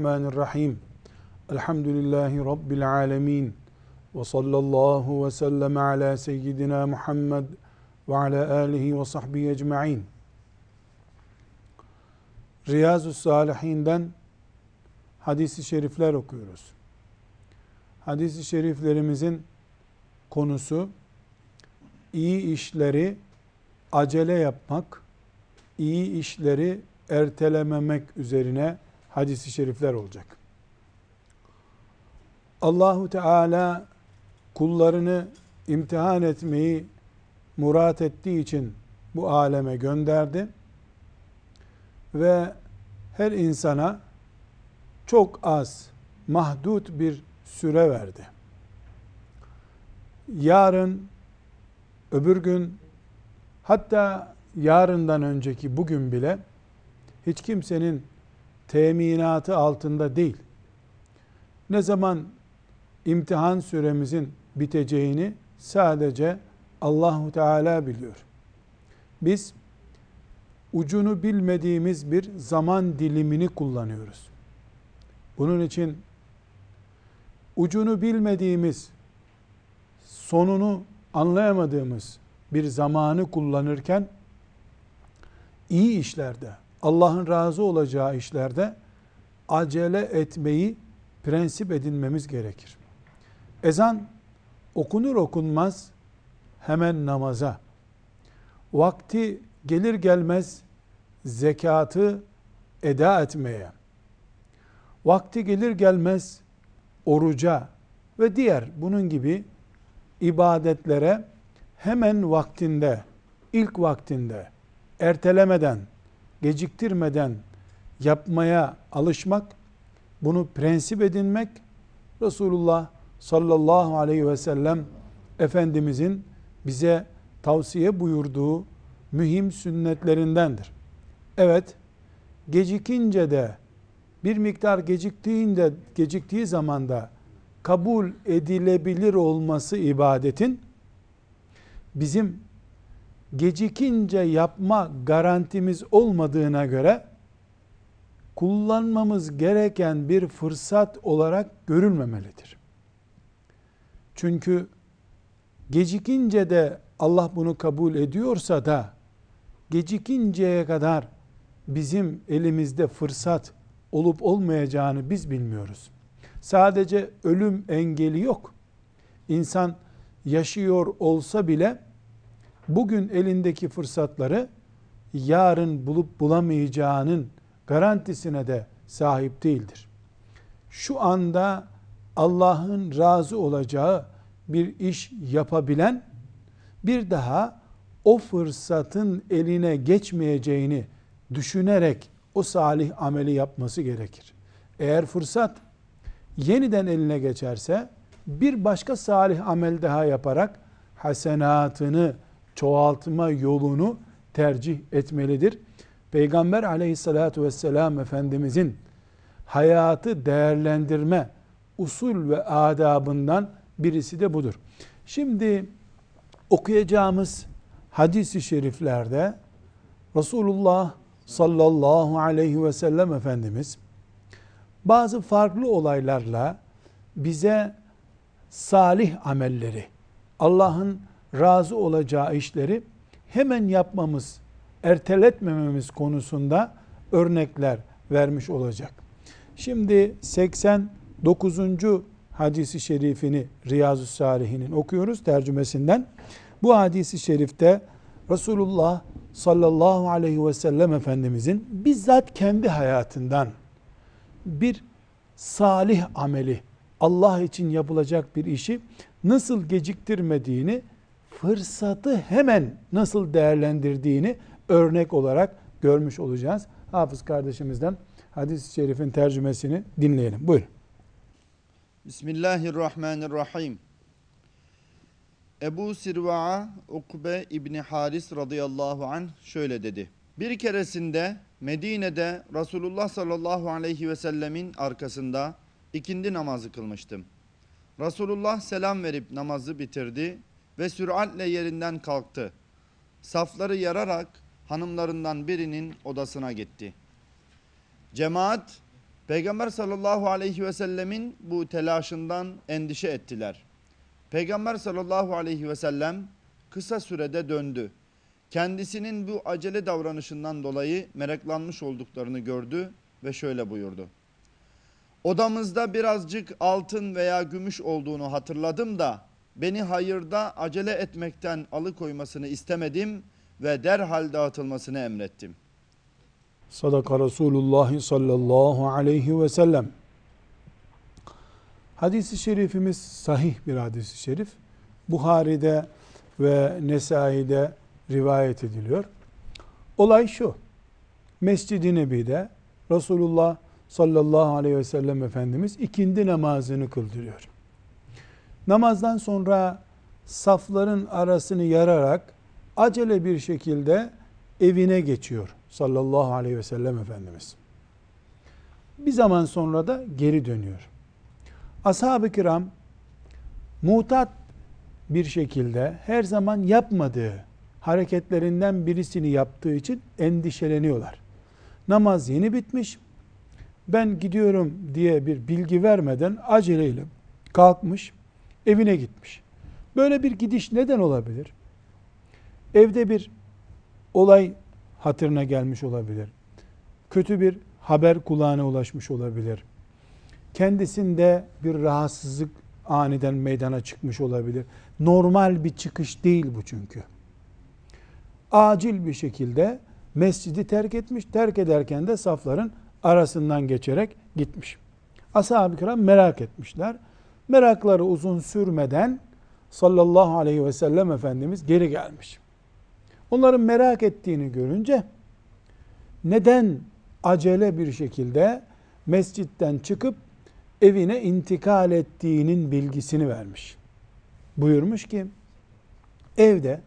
Bismillahirrahmanirrahim. Elhamdülillahi Rabbil alemin. Ve sallallahu ve sellem ala seyyidina Muhammed ve ala alihi ve sahbihi ecma'in. Riyazu Salihinden hadisi şerifler okuyoruz. Hadisi şeriflerimizin konusu iyi işleri acele yapmak, iyi işleri ertelememek üzerine hadisi şerifler olacak. Allahu Teala kullarını imtihan etmeyi murat ettiği için bu aleme gönderdi ve her insana çok az mahdut bir süre verdi. Yarın, öbür gün, hatta yarından önceki bugün bile hiç kimsenin teminatı altında değil. Ne zaman imtihan süremizin biteceğini sadece Allahu Teala biliyor. Biz ucunu bilmediğimiz bir zaman dilimini kullanıyoruz. Bunun için ucunu bilmediğimiz, sonunu anlayamadığımız bir zamanı kullanırken iyi işlerde, Allah'ın razı olacağı işlerde acele etmeyi prensip edinmemiz gerekir. Ezan okunur okunmaz hemen namaza, vakti gelir gelmez zekatı eda etmeye, vakti gelir gelmez oruca ve diğer bunun gibi ibadetlere hemen vaktinde, ilk vaktinde, ertelemeden, geciktirmeden yapmaya alışmak, bunu prensip edinmek, Resulullah sallallahu aleyhi ve sellem Efendimizin bize tavsiye buyurduğu mühim sünnetlerindendir. Evet, gecikince de bir miktar geciktiğinde geciktiği zamanda kabul edilebilir olması ibadetin bizim gecikince yapma garantimiz olmadığına göre kullanmamız gereken bir fırsat olarak görülmemelidir. Çünkü gecikince de Allah bunu kabul ediyorsa da gecikinceye kadar bizim elimizde fırsat olup olmayacağını biz bilmiyoruz. Sadece ölüm engeli yok. İnsan yaşıyor olsa bile bugün elindeki fırsatları yarın bulup bulamayacağının garantisine de sahip değildir. Şu anda Allah'ın razı olacağı bir iş yapabilen bir daha o fırsatın eline geçmeyeceğini düşünerek o salih ameli yapması gerekir. Eğer fırsat yeniden eline geçerse bir başka salih amel daha yaparak hasenatını çoğaltma yolunu tercih etmelidir. Peygamber aleyhissalatu vesselam Efendimizin hayatı değerlendirme usul ve adabından birisi de budur. Şimdi okuyacağımız hadis-i şeriflerde Resulullah sallallahu aleyhi ve sellem Efendimiz bazı farklı olaylarla bize salih amelleri, Allah'ın razı olacağı işleri hemen yapmamız, erteletmememiz konusunda örnekler vermiş olacak. Şimdi 89. hadisi şerifini Riyazu Salihinin okuyoruz tercümesinden. Bu hadisi şerifte Resulullah sallallahu aleyhi ve sellem Efendimizin bizzat kendi hayatından bir salih ameli, Allah için yapılacak bir işi nasıl geciktirmediğini, fırsatı hemen nasıl değerlendirdiğini örnek olarak görmüş olacağız. Hafız kardeşimizden hadis-i şerifin tercümesini dinleyelim. Buyurun. Bismillahirrahmanirrahim. Ebu Sirva'a Ukbe İbni Haris radıyallahu anh şöyle dedi. Bir keresinde Medine'de Resulullah sallallahu aleyhi ve sellemin arkasında ikindi namazı kılmıştım. Resulullah selam verip namazı bitirdi ve süratle yerinden kalktı. Safları yararak hanımlarından birinin odasına gitti. Cemaat Peygamber sallallahu aleyhi ve sellemin bu telaşından endişe ettiler. Peygamber sallallahu aleyhi ve sellem kısa sürede döndü. Kendisinin bu acele davranışından dolayı meraklanmış olduklarını gördü ve şöyle buyurdu. Odamızda birazcık altın veya gümüş olduğunu hatırladım da beni hayırda acele etmekten alıkoymasını istemedim ve derhal dağıtılmasını emrettim. Sadaka Resulullah sallallahu aleyhi ve sellem. Hadis-i şerifimiz sahih bir hadis-i şerif. Buhari'de ve Nesai'de rivayet ediliyor. Olay şu. Mescid-i Nebi'de Resulullah sallallahu aleyhi ve sellem Efendimiz ikindi namazını kıldırıyor. Namazdan sonra safların arasını yararak acele bir şekilde evine geçiyor sallallahu aleyhi ve sellem Efendimiz. Bir zaman sonra da geri dönüyor. Ashab-ı kiram mutat bir şekilde her zaman yapmadığı hareketlerinden birisini yaptığı için endişeleniyorlar. Namaz yeni bitmiş. Ben gidiyorum diye bir bilgi vermeden aceleyle kalkmış, evine gitmiş. Böyle bir gidiş neden olabilir? Evde bir olay hatırına gelmiş olabilir. Kötü bir haber kulağına ulaşmış olabilir. Kendisinde bir rahatsızlık aniden meydana çıkmış olabilir. Normal bir çıkış değil bu çünkü. Acil bir şekilde mescidi terk etmiş. Terk ederken de safların arasından geçerek gitmiş. Ashab-ı kiram merak etmişler. Merakları uzun sürmeden sallallahu aleyhi ve sellem Efendimiz geri gelmiş. Onların merak ettiğini görünce neden acele bir şekilde mescitten çıkıp evine intikal ettiğinin bilgisini vermiş. Buyurmuş ki evde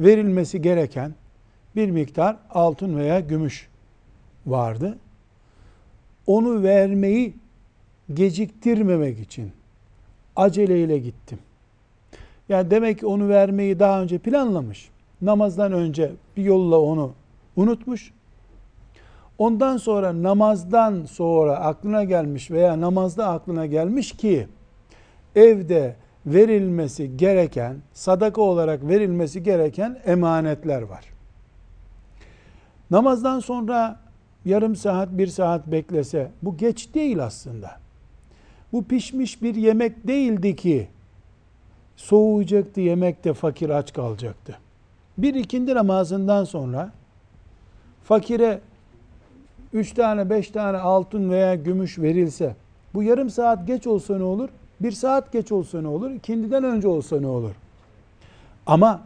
verilmesi gereken bir miktar altın veya gümüş vardı. Onu vermeyi geciktirmemek için aceleyle gittim. Yani demek ki onu vermeyi daha önce planlamış. Namazdan önce bir yolla onu unutmuş. Ondan sonra namazdan sonra aklına gelmiş veya namazda aklına gelmiş ki evde verilmesi gereken, sadaka olarak verilmesi gereken emanetler var. Namazdan sonra yarım saat, bir saat beklese bu geç değil aslında. Bu pişmiş bir yemek değildi ki soğuyacaktı yemekte fakir aç kalacaktı. Bir ikindi namazından sonra fakire üç tane beş tane altın veya gümüş verilse bu yarım saat geç olsa ne olur? Bir saat geç olsa ne olur? İkindiden önce olsa ne olur? Ama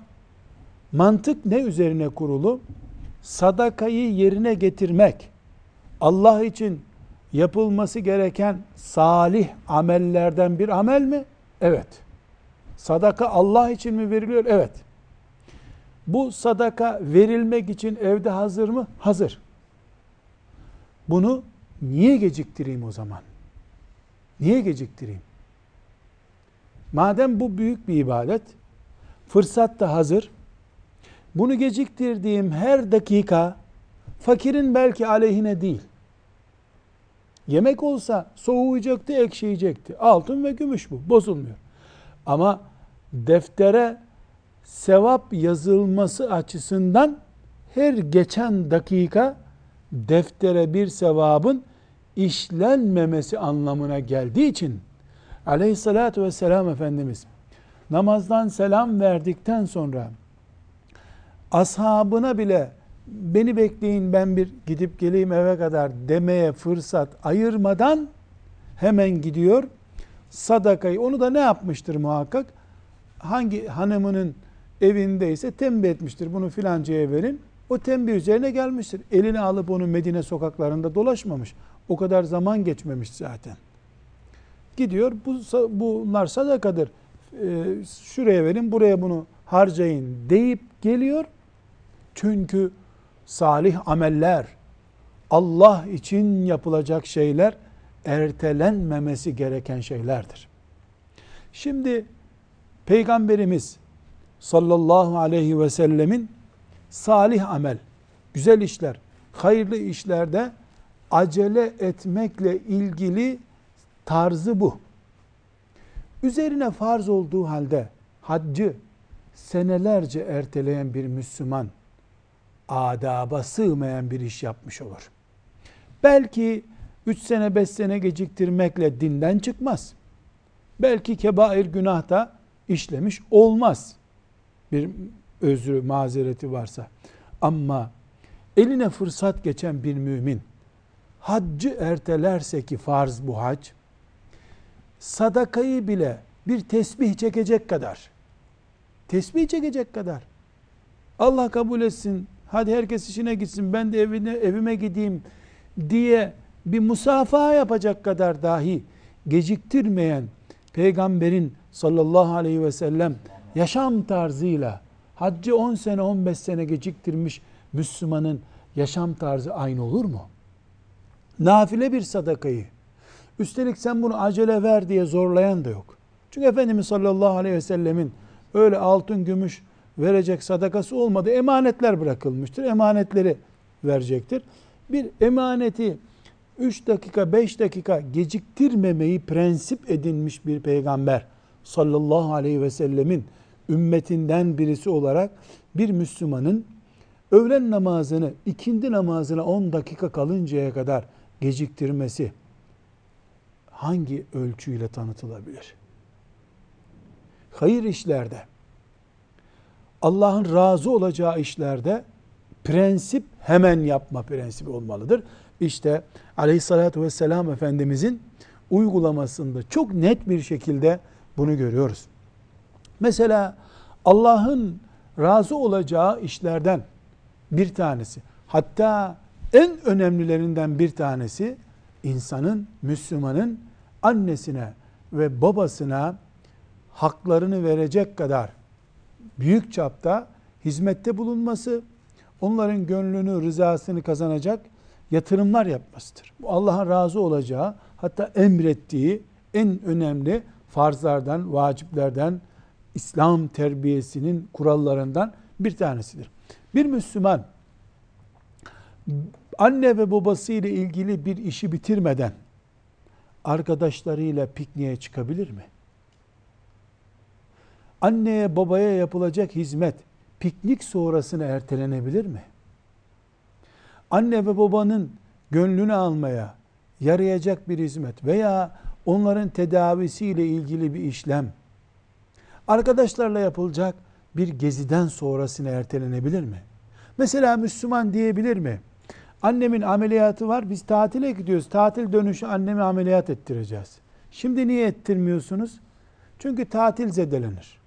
mantık ne üzerine kurulu? Sadakayı yerine getirmek, Allah için yapılması gereken salih amellerden bir amel mi? Evet. Sadaka Allah için mi veriliyor? Evet. Bu sadaka verilmek için evde hazır mı? Hazır. Bunu niye geciktireyim o zaman? Niye geciktireyim? Madem bu büyük bir ibadet, fırsat da hazır. Bunu geciktirdiğim her dakika fakirin belki aleyhine değil. Yemek olsa soğuyacaktı, ekşiyecekti. Altın ve gümüş bu, bozulmuyor. Ama deftere sevap yazılması açısından her geçen dakika deftere bir sevabın işlenmemesi anlamına geldiği için aleyhissalatü vesselam Efendimiz namazdan selam verdikten sonra ashabına bile beni bekleyin ben bir gidip geleyim eve kadar demeye fırsat ayırmadan hemen gidiyor sadakayı onu da ne yapmıştır muhakkak hangi hanımının evindeyse tembih etmiştir bunu filancaya verin o tembih üzerine gelmiştir. Elini alıp onu Medine sokaklarında dolaşmamış. O kadar zaman geçmemiş zaten. Gidiyor, bu, bunlar sadakadır. Ee, şuraya verin, buraya bunu harcayın deyip geliyor. Çünkü salih ameller, Allah için yapılacak şeyler ertelenmemesi gereken şeylerdir. Şimdi Peygamberimiz sallallahu aleyhi ve sellemin salih amel, güzel işler, hayırlı işlerde acele etmekle ilgili tarzı bu. Üzerine farz olduğu halde haccı senelerce erteleyen bir Müslüman adaba sığmayan bir iş yapmış olur. Belki 3 sene 5 sene geciktirmekle dinden çıkmaz. Belki kebair günah da işlemiş olmaz. Bir özrü, mazereti varsa. Ama eline fırsat geçen bir mümin haccı ertelerse ki farz bu hac, sadakayı bile bir tesbih çekecek kadar, tesbih çekecek kadar, Allah kabul etsin, hadi herkes işine gitsin, ben de evine, evime gideyim diye bir musafaha yapacak kadar dahi geciktirmeyen peygamberin sallallahu aleyhi ve sellem yaşam tarzıyla haccı 10 sene 15 sene geciktirmiş Müslümanın yaşam tarzı aynı olur mu? Nafile bir sadakayı üstelik sen bunu acele ver diye zorlayan da yok. Çünkü Efendimiz sallallahu aleyhi ve sellemin öyle altın gümüş verecek sadakası olmadı. Emanetler bırakılmıştır. Emanetleri verecektir. Bir emaneti 3 dakika 5 dakika geciktirmemeyi prensip edinmiş bir peygamber sallallahu aleyhi ve sellemin ümmetinden birisi olarak bir Müslümanın öğlen namazını ikindi namazına 10 dakika kalıncaya kadar geciktirmesi hangi ölçüyle tanıtılabilir? Hayır işlerde Allah'ın razı olacağı işlerde prensip hemen yapma prensibi olmalıdır. İşte aleyhissalatü vesselam Efendimizin uygulamasında çok net bir şekilde bunu görüyoruz. Mesela Allah'ın razı olacağı işlerden bir tanesi, hatta en önemlilerinden bir tanesi insanın, Müslümanın annesine ve babasına haklarını verecek kadar büyük çapta hizmette bulunması, onların gönlünü, rızasını kazanacak yatırımlar yapmasıdır. Bu Allah'ın razı olacağı, hatta emrettiği en önemli farzlardan, vaciplerden, İslam terbiyesinin kurallarından bir tanesidir. Bir Müslüman anne ve babası ile ilgili bir işi bitirmeden arkadaşlarıyla pikniğe çıkabilir mi? Anneye babaya yapılacak hizmet piknik sonrasına ertelenebilir mi? Anne ve babanın gönlünü almaya yarayacak bir hizmet veya onların tedavisiyle ilgili bir işlem arkadaşlarla yapılacak bir geziden sonrasına ertelenebilir mi? Mesela Müslüman diyebilir mi? Annemin ameliyatı var. Biz tatile gidiyoruz. Tatil dönüşü annemi ameliyat ettireceğiz. Şimdi niye ettirmiyorsunuz? Çünkü tatil zedelenir.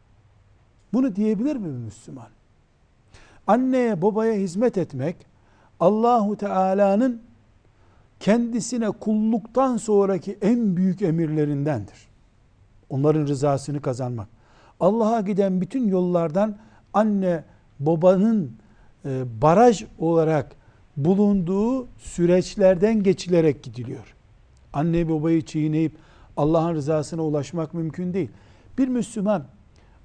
Bunu diyebilir mi bir Müslüman? Anneye babaya hizmet etmek Allahu Teala'nın kendisine kulluktan sonraki en büyük emirlerindendir. Onların rızasını kazanmak. Allah'a giden bütün yollardan anne babanın e, baraj olarak bulunduğu süreçlerden geçilerek gidiliyor. Anne babayı çiğneyip Allah'ın rızasına ulaşmak mümkün değil. Bir Müslüman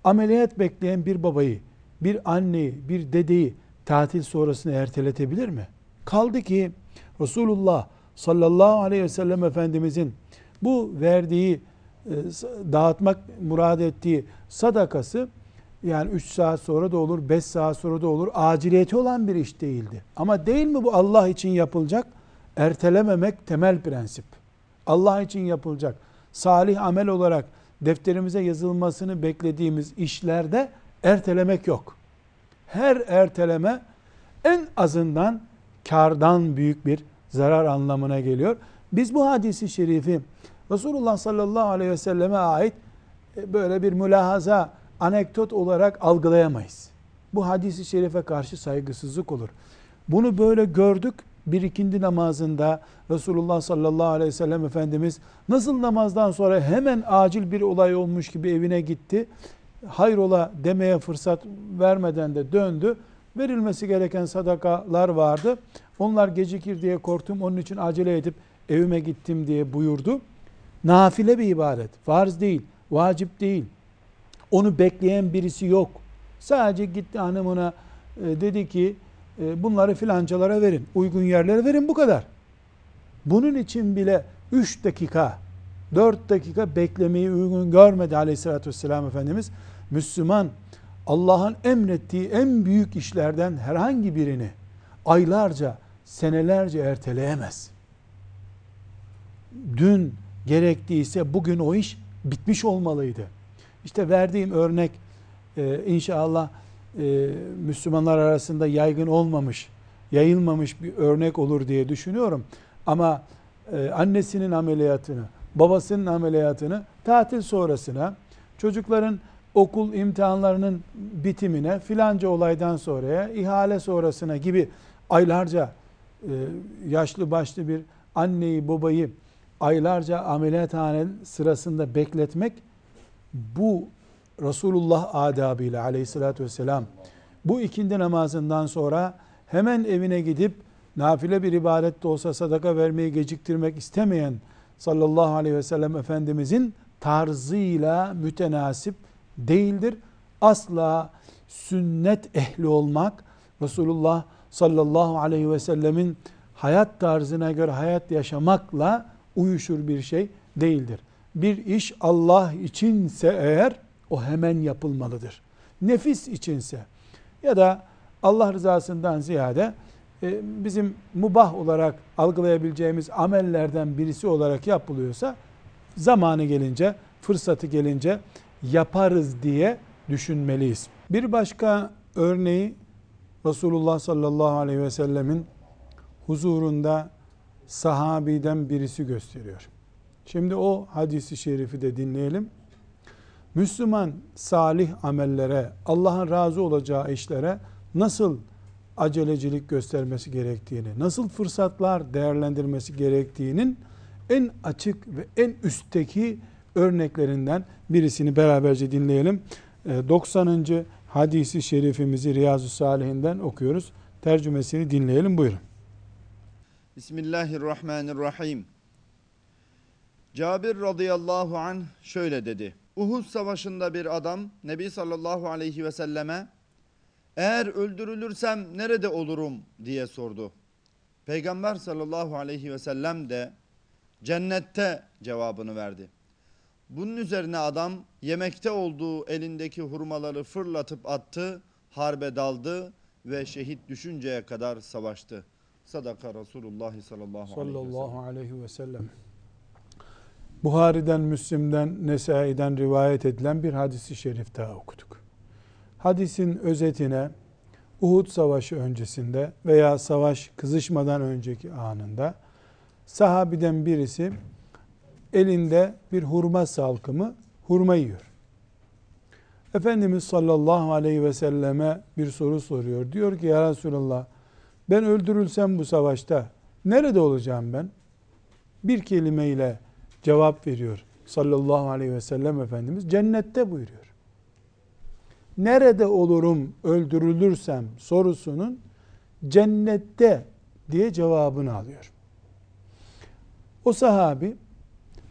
ameliyat bekleyen bir babayı, bir anneyi, bir dedeyi tatil sonrasını erteletebilir mi? Kaldı ki Resulullah sallallahu aleyhi ve sellem Efendimizin bu verdiği, e, dağıtmak murad ettiği sadakası yani 3 saat sonra da olur, 5 saat sonra da olur. Aciliyeti olan bir iş değildi. Ama değil mi bu Allah için yapılacak? Ertelememek temel prensip. Allah için yapılacak. Salih amel olarak defterimize yazılmasını beklediğimiz işlerde ertelemek yok. Her erteleme en azından kardan büyük bir zarar anlamına geliyor. Biz bu hadisi şerifi Resulullah sallallahu aleyhi ve selleme ait e, böyle bir mülahaza anekdot olarak algılayamayız. Bu hadisi şerife karşı saygısızlık olur. Bunu böyle gördük. Bir ikindi namazında Resulullah sallallahu aleyhi ve sellem Efendimiz nasıl namazdan sonra hemen acil bir olay olmuş gibi evine gitti. Hayrola demeye fırsat vermeden de döndü. Verilmesi gereken sadakalar vardı. Onlar gecikir diye korktum. Onun için acele edip evime gittim diye buyurdu. Nafile bir ibadet. Farz değil, vacip değil. Onu bekleyen birisi yok. Sadece gitti hanımına e, dedi ki e, bunları filancalara verin. Uygun yerlere verin bu kadar. Bunun için bile 3 dakika, 4 dakika beklemeyi uygun görmedi aleyhissalatü vesselam Efendimiz. Müslüman Allah'ın emrettiği en büyük işlerden herhangi birini aylarca, senelerce erteleyemez. Dün gerektiyse bugün o iş bitmiş olmalıydı. İşte verdiğim örnek e, inşallah e, Müslümanlar arasında yaygın olmamış, yayılmamış bir örnek olur diye düşünüyorum. Ama e, annesinin ameliyatını, babasının ameliyatını tatil sonrasına, çocukların okul imtihanlarının bitimine, filanca olaydan sonraya, ihale sonrasına gibi aylarca e, yaşlı başlı bir anneyi, babayı aylarca ameliyathane sırasında bekletmek bu Resulullah adabıyla aleyhissalatü vesselam bu ikindi namazından sonra hemen evine gidip nafile bir ibadet de olsa sadaka vermeyi geciktirmek istemeyen sallallahu aleyhi ve sellem Efendimizin tarzıyla mütenasip değildir. Asla sünnet ehli olmak Resulullah sallallahu aleyhi ve sellemin hayat tarzına göre hayat yaşamakla uyuşur bir şey değildir. Bir iş Allah içinse eğer o hemen yapılmalıdır. Nefis içinse ya da Allah rızasından ziyade e, bizim mubah olarak algılayabileceğimiz amellerden birisi olarak yapılıyorsa zamanı gelince, fırsatı gelince yaparız diye düşünmeliyiz. Bir başka örneği Resulullah sallallahu aleyhi ve sellemin huzurunda sahabiden birisi gösteriyor. Şimdi o hadisi şerifi de dinleyelim. Müslüman salih amellere, Allah'ın razı olacağı işlere nasıl acelecilik göstermesi gerektiğini, nasıl fırsatlar değerlendirmesi gerektiğinin en açık ve en üstteki örneklerinden birisini beraberce dinleyelim. 90. Ee, hadisi şerifimizi Riyazu Salihinden okuyoruz. Tercümesini dinleyelim. Buyurun. Bismillahirrahmanirrahim. Cabir radıyallahu an şöyle dedi. Uhud savaşında bir adam Nebi sallallahu aleyhi ve selleme eğer öldürülürsem nerede olurum diye sordu. Peygamber sallallahu aleyhi ve sellem de cennette cevabını verdi. Bunun üzerine adam yemekte olduğu elindeki hurmaları fırlatıp attı, harbe daldı ve şehit düşünceye kadar savaştı. Sadaka Resulullah sallallahu, sallallahu aleyhi ve sellem. Buhari'den, Müslim'den, Nesai'den rivayet edilen bir hadisi şerif daha okuduk. Hadisin özetine Uhud Savaşı öncesinde veya savaş kızışmadan önceki anında sahabiden birisi elinde bir hurma salkımı hurma yiyor. Efendimiz sallallahu aleyhi ve selleme bir soru soruyor. Diyor ki ya Resulallah ben öldürülsem bu savaşta nerede olacağım ben? Bir kelimeyle cevap veriyor sallallahu aleyhi ve sellem Efendimiz. Cennette buyuruyor. Nerede olurum öldürülürsem sorusunun cennette diye cevabını alıyor. O sahabi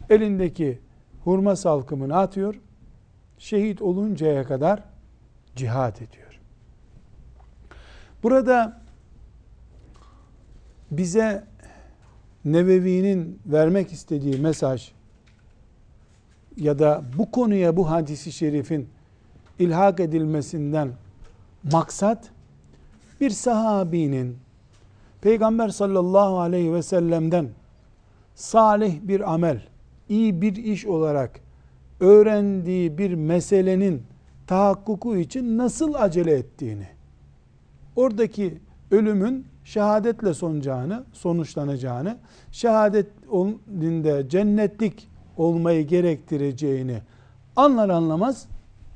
elindeki hurma salkımını atıyor. Şehit oluncaya kadar cihad ediyor. Burada bize Nevevi'nin vermek istediği mesaj ya da bu konuya bu hadisi şerifin ilhak edilmesinden maksat bir sahabinin Peygamber sallallahu aleyhi ve sellem'den salih bir amel, iyi bir iş olarak öğrendiği bir meselenin tahakkuku için nasıl acele ettiğini, oradaki ölümün şehadetle sonacağını, sonuçlanacağını, şehadetinde cennetlik olmayı gerektireceğini anlar anlamaz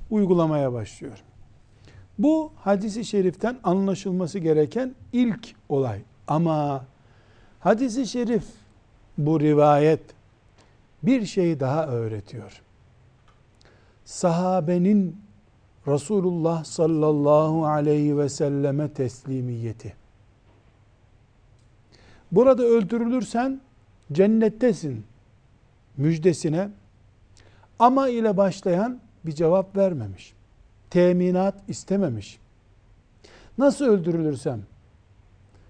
uygulamaya başlıyor. Bu hadisi şeriften anlaşılması gereken ilk olay. Ama hadisi şerif bu rivayet bir şey daha öğretiyor. Sahabenin Resulullah sallallahu aleyhi ve selleme teslimiyeti. Burada öldürülürsen cennettesin müjdesine ama ile başlayan bir cevap vermemiş. Teminat istememiş. Nasıl öldürülürsem,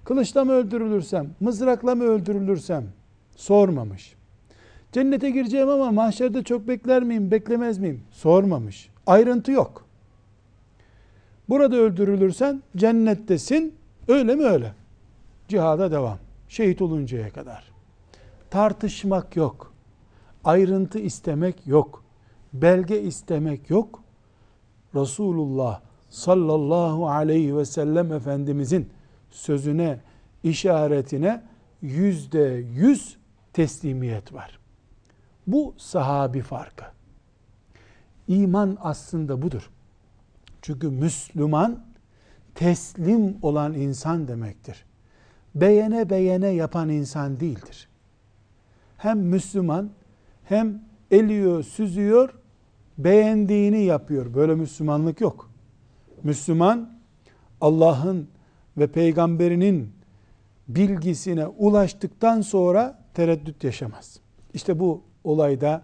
kılıçla mı öldürülürsem, mızrakla mı öldürülürsem Sormamış. Cennete gireceğim ama mahşerde çok bekler miyim, beklemez miyim? Sormamış. Ayrıntı yok. Burada öldürülürsen cennettesin. Öyle mi öyle? Cihada devam. Şehit oluncaya kadar. Tartışmak yok. Ayrıntı istemek yok. Belge istemek yok. Resulullah sallallahu aleyhi ve sellem Efendimizin sözüne, işaretine yüzde yüz teslimiyet var. Bu sahabi farkı. İman aslında budur. Çünkü Müslüman teslim olan insan demektir. Beğene beğene yapan insan değildir. Hem Müslüman hem eliyor, süzüyor, beğendiğini yapıyor. Böyle Müslümanlık yok. Müslüman Allah'ın ve peygamberinin bilgisine ulaştıktan sonra tereddüt yaşamaz. İşte bu olayda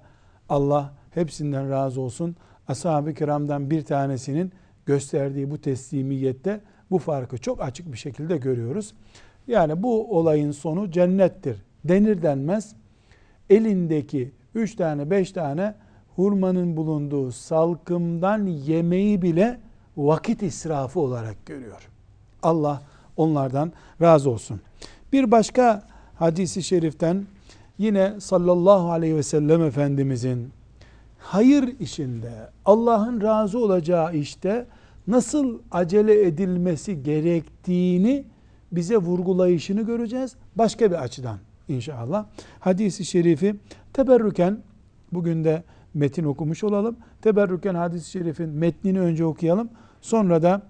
Allah hepsinden razı olsun. Ashab-ı kiramdan bir tanesinin gösterdiği bu teslimiyette bu farkı çok açık bir şekilde görüyoruz. Yani bu olayın sonu cennettir denir denmez elindeki üç tane beş tane hurmanın bulunduğu salkımdan yemeği bile vakit israfı olarak görüyor. Allah onlardan razı olsun. Bir başka hadisi şeriften yine sallallahu aleyhi ve sellem Efendimizin hayır işinde, Allah'ın razı olacağı işte nasıl acele edilmesi gerektiğini bize vurgulayışını göreceğiz. Başka bir açıdan inşallah. Hadisi şerifi teberrüken bugün de metin okumuş olalım. Teberrüken hadis-i şerifin metnini önce okuyalım. Sonra da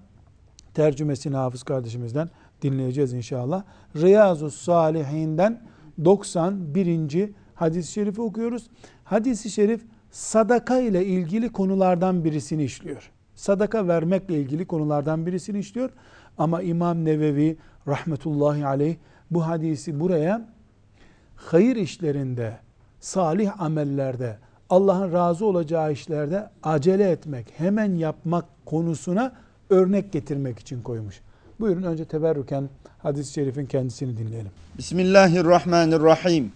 tercümesini hafız kardeşimizden dinleyeceğiz inşallah. Riyazu Salihinden 91. hadis-i şerifi okuyoruz. Hadis-i şerif sadaka ile ilgili konulardan birisini işliyor. Sadaka vermekle ilgili konulardan birisini işliyor. Ama İmam Nevevi rahmetullahi aleyh bu hadisi buraya hayır işlerinde, salih amellerde, Allah'ın razı olacağı işlerde acele etmek, hemen yapmak konusuna örnek getirmek için koymuş. Buyurun önce teberrüken hadis-i şerifin kendisini dinleyelim. Bismillahirrahmanirrahim.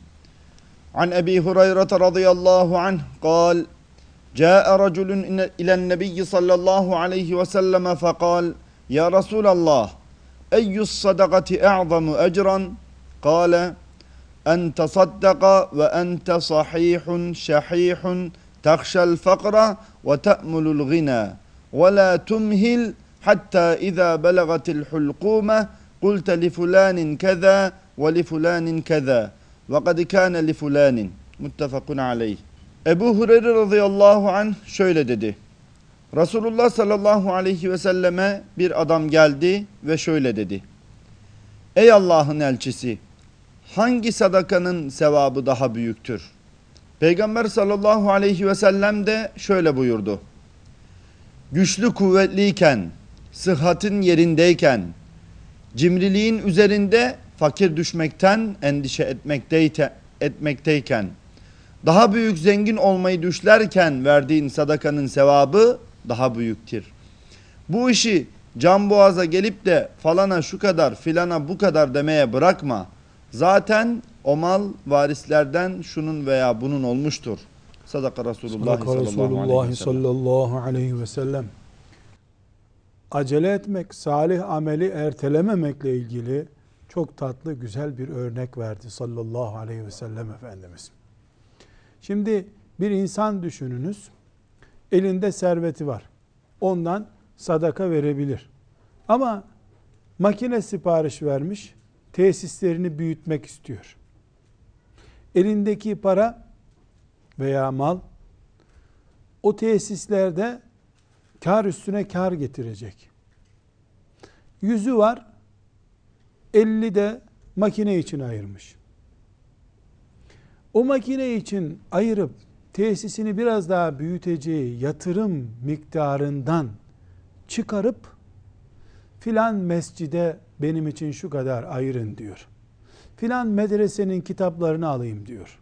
An Ebi Hureyre radıyallahu anh قال جاء رجل إلى النبي صلى الله عليه وسلم فقال يا رسول الله أي الصدقة أعظم أجرا؟ قال أن تصدق وأنت صحيح شحيح تخشى الفقر وتأمل الغنى ولا تمهل حتى إذا بلغت الحلقومة قلت لفلان كذا ولفلان كذا. وقد كان لفلان متفق عليه Ebu Hureyre radıyallahu anh şöyle dedi. Resulullah sallallahu aleyhi ve selleme bir adam geldi ve şöyle dedi. Ey Allah'ın elçisi hangi sadakanın sevabı daha büyüktür? Peygamber sallallahu aleyhi ve sellem de şöyle buyurdu. Güçlü kuvvetliyken, sıhhatin yerindeyken, cimriliğin üzerinde fakir düşmekten endişe etmekteyken, etmekteyken, daha büyük zengin olmayı düşlerken verdiğin sadakanın sevabı daha büyüktür. Bu işi can boğaza gelip de falana şu kadar filana bu kadar demeye bırakma. Zaten o mal varislerden şunun veya bunun olmuştur. Sadaka Resulullah, Sadaka Resulullah sallallahu aleyhi ve sellem. Acele etmek, salih ameli ertelememekle ilgili çok tatlı, güzel bir örnek verdi sallallahu aleyhi ve sellem Efendimiz. Şimdi bir insan düşününüz, elinde serveti var. Ondan sadaka verebilir. Ama makine sipariş vermiş, tesislerini büyütmek istiyor. Elindeki para veya mal o tesislerde kar üstüne kar getirecek. Yüzü var, 50 de makine için ayırmış. O makine için ayırıp tesisini biraz daha büyüteceği yatırım miktarından çıkarıp filan mescide benim için şu kadar ayırın diyor. Filan medresenin kitaplarını alayım diyor.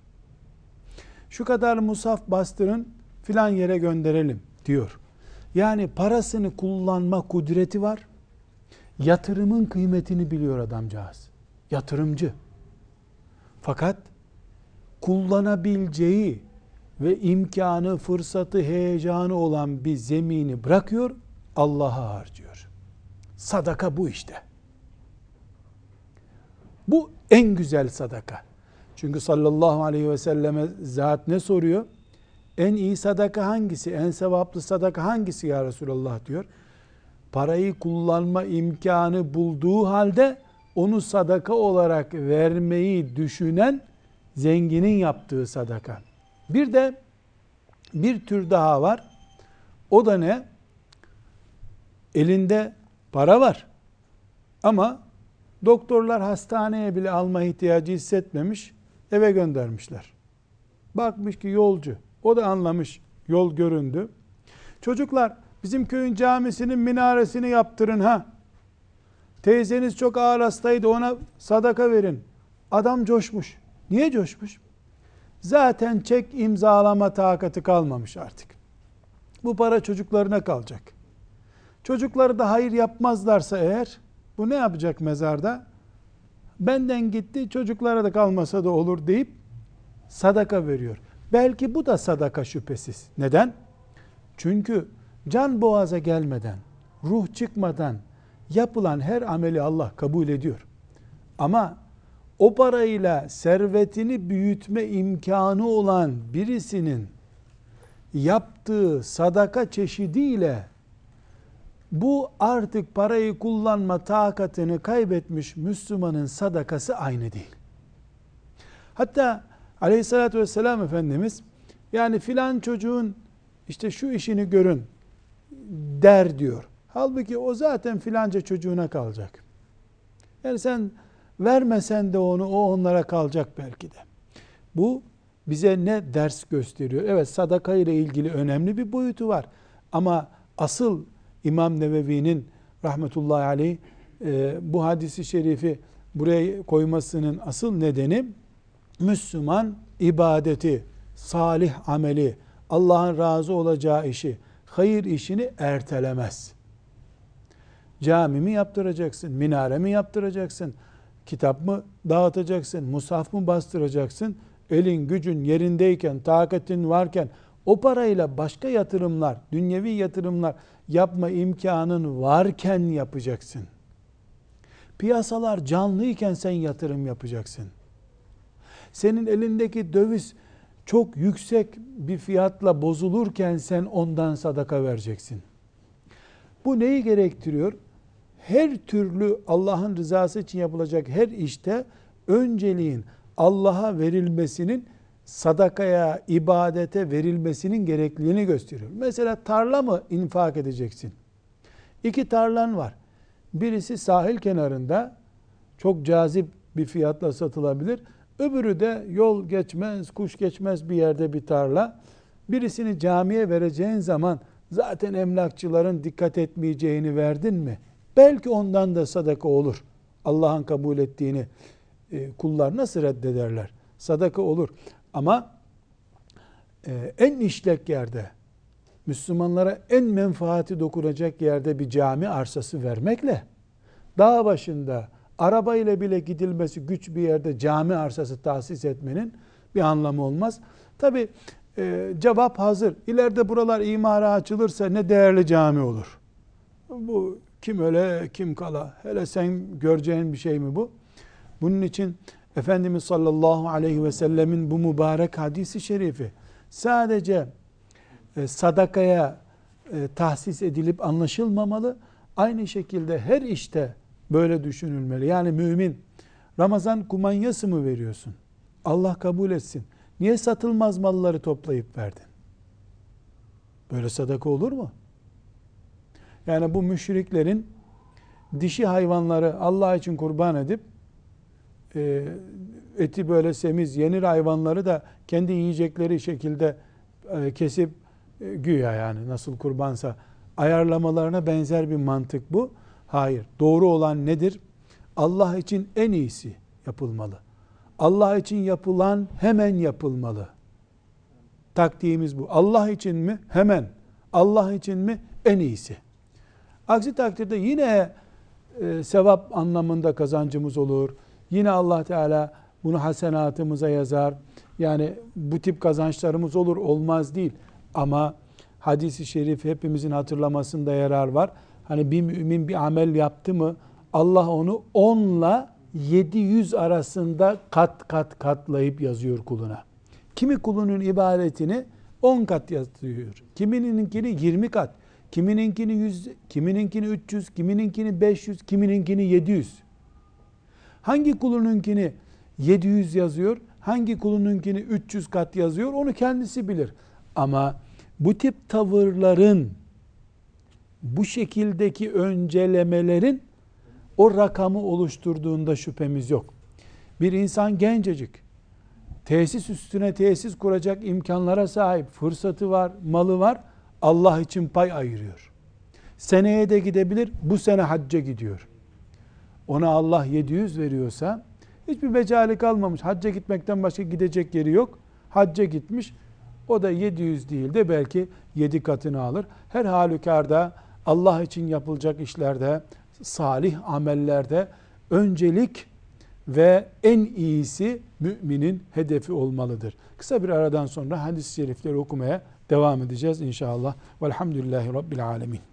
Şu kadar musaf bastırın filan yere gönderelim diyor. Yani parasını kullanma kudreti var. Yatırımın kıymetini biliyor adamcağız. Yatırımcı. Fakat kullanabileceği ve imkanı, fırsatı, heyecanı olan bir zemini bırakıyor, Allah'a harcıyor. Sadaka bu işte. Bu en güzel sadaka. Çünkü sallallahu aleyhi ve selleme zat ne soruyor? En iyi sadaka hangisi? En sevaplı sadaka hangisi ya Resulallah diyor. Parayı kullanma imkanı bulduğu halde onu sadaka olarak vermeyi düşünen zenginin yaptığı sadaka. Bir de bir tür daha var. O da ne? Elinde para var. Ama doktorlar hastaneye bile alma ihtiyacı hissetmemiş, eve göndermişler. Bakmış ki yolcu. O da anlamış. Yol göründü. Çocuklar bizim köyün camisinin minaresini yaptırın ha. Teyzeniz çok ağır hastaydı ona sadaka verin. Adam coşmuş. Niye coşmuş? Zaten çek imzalama takatı kalmamış artık. Bu para çocuklarına kalacak. Çocukları da hayır yapmazlarsa eğer bu ne yapacak mezarda? Benden gitti çocuklara da kalmasa da olur deyip sadaka veriyor. Belki bu da sadaka şüphesiz. Neden? Çünkü can boğaza gelmeden, ruh çıkmadan yapılan her ameli Allah kabul ediyor. Ama o parayla servetini büyütme imkanı olan birisinin yaptığı sadaka çeşidiyle bu artık parayı kullanma takatını kaybetmiş Müslümanın sadakası aynı değil. Hatta aleyhissalatü vesselam Efendimiz yani filan çocuğun işte şu işini görün der diyor. Halbuki o zaten filanca çocuğuna kalacak. Yani sen vermesen de onu o onlara kalacak belki de. Bu bize ne ders gösteriyor? Evet sadaka ile ilgili önemli bir boyutu var. Ama asıl İmam Nevevi'nin rahmetullahi aleyh e, bu hadisi şerifi buraya koymasının asıl nedeni Müslüman ibadeti, salih ameli, Allah'ın razı olacağı işi, hayır işini ertelemez. Cami mi yaptıracaksın, minare mi yaptıracaksın, kitap mı dağıtacaksın, musaf mı bastıracaksın, elin gücün yerindeyken, takatin varken o parayla başka yatırımlar, dünyevi yatırımlar yapma imkanın varken yapacaksın. Piyasalar canlıyken sen yatırım yapacaksın. Senin elindeki döviz çok yüksek bir fiyatla bozulurken sen ondan sadaka vereceksin. Bu neyi gerektiriyor? Her türlü Allah'ın rızası için yapılacak her işte önceliğin Allah'a verilmesinin sadakaya, ibadete verilmesinin gerekliliğini gösteriyor. Mesela tarla mı infak edeceksin? İki tarlan var. Birisi sahil kenarında çok cazip bir fiyatla satılabilir. Öbürü de yol geçmez, kuş geçmez bir yerde bir tarla. Birisini camiye vereceğin zaman zaten emlakçıların dikkat etmeyeceğini verdin mi? Belki ondan da sadaka olur. Allah'ın kabul ettiğini e, kullar nasıl reddederler? Sadaka olur. Ama e, en işlek yerde, Müslümanlara en menfaati dokunacak yerde bir cami arsası vermekle, dağ başında arabayla bile gidilmesi güç bir yerde cami arsası tahsis etmenin bir anlamı olmaz. Tabi e, cevap hazır. İleride buralar imara açılırsa ne değerli cami olur. Bu kim öyle kim kala. Hele sen göreceğin bir şey mi bu? Bunun için Efendimiz sallallahu aleyhi ve sellemin bu mübarek hadisi şerifi sadece e, sadakaya e, tahsis edilip anlaşılmamalı. Aynı şekilde her işte böyle düşünülmeli. Yani mümin Ramazan kumanyası mı veriyorsun? Allah kabul etsin. Niye satılmaz malları toplayıp verdin? Böyle sadaka olur mu? Yani bu müşriklerin dişi hayvanları Allah için kurban edip e, eti böyle semiz yenir hayvanları da kendi yiyecekleri şekilde e, kesip e, güya yani nasıl kurbansa ayarlamalarına benzer bir mantık bu. Hayır. Doğru olan nedir? Allah için en iyisi yapılmalı. Allah için yapılan hemen yapılmalı. Taktiğimiz bu. Allah için mi? Hemen. Allah için mi? En iyisi. Aksi takdirde yine e, sevap anlamında kazancımız olur. Yine Allah Teala bunu hasenatımıza yazar. Yani bu tip kazançlarımız olur olmaz değil. Ama hadisi şerif hepimizin hatırlamasında yarar var. Hani bir mümin bir amel yaptı mı Allah onu 10 ile 700 arasında kat kat katlayıp yazıyor kuluna. Kimi kulunun ibadetini 10 kat yazıyor. Kimininkini 20 kat. Kimininkini 100, kimininkini 300, kimininkini 500, kimininkini 700. Hangi kulununkini 700 yazıyor, hangi kulununkini 300 kat yazıyor onu kendisi bilir. Ama bu tip tavırların, bu şekildeki öncelemelerin o rakamı oluşturduğunda şüphemiz yok. Bir insan gencecik, tesis üstüne tesis kuracak imkanlara sahip, fırsatı var, malı var, Allah için pay ayırıyor. Seneye de gidebilir, bu sene hacca gidiyor. Ona Allah 700 veriyorsa, hiçbir mecali kalmamış, hacca gitmekten başka gidecek yeri yok. Hacca gitmiş, o da 700 değil de belki 7 katını alır. Her halükarda Allah için yapılacak işlerde, salih amellerde öncelik ve en iyisi müminin hedefi olmalıdır. Kısa bir aradan sonra hadis-i şerifleri okumaya devam edeceğiz inşallah. Velhamdülillahi Rabbil Alemin.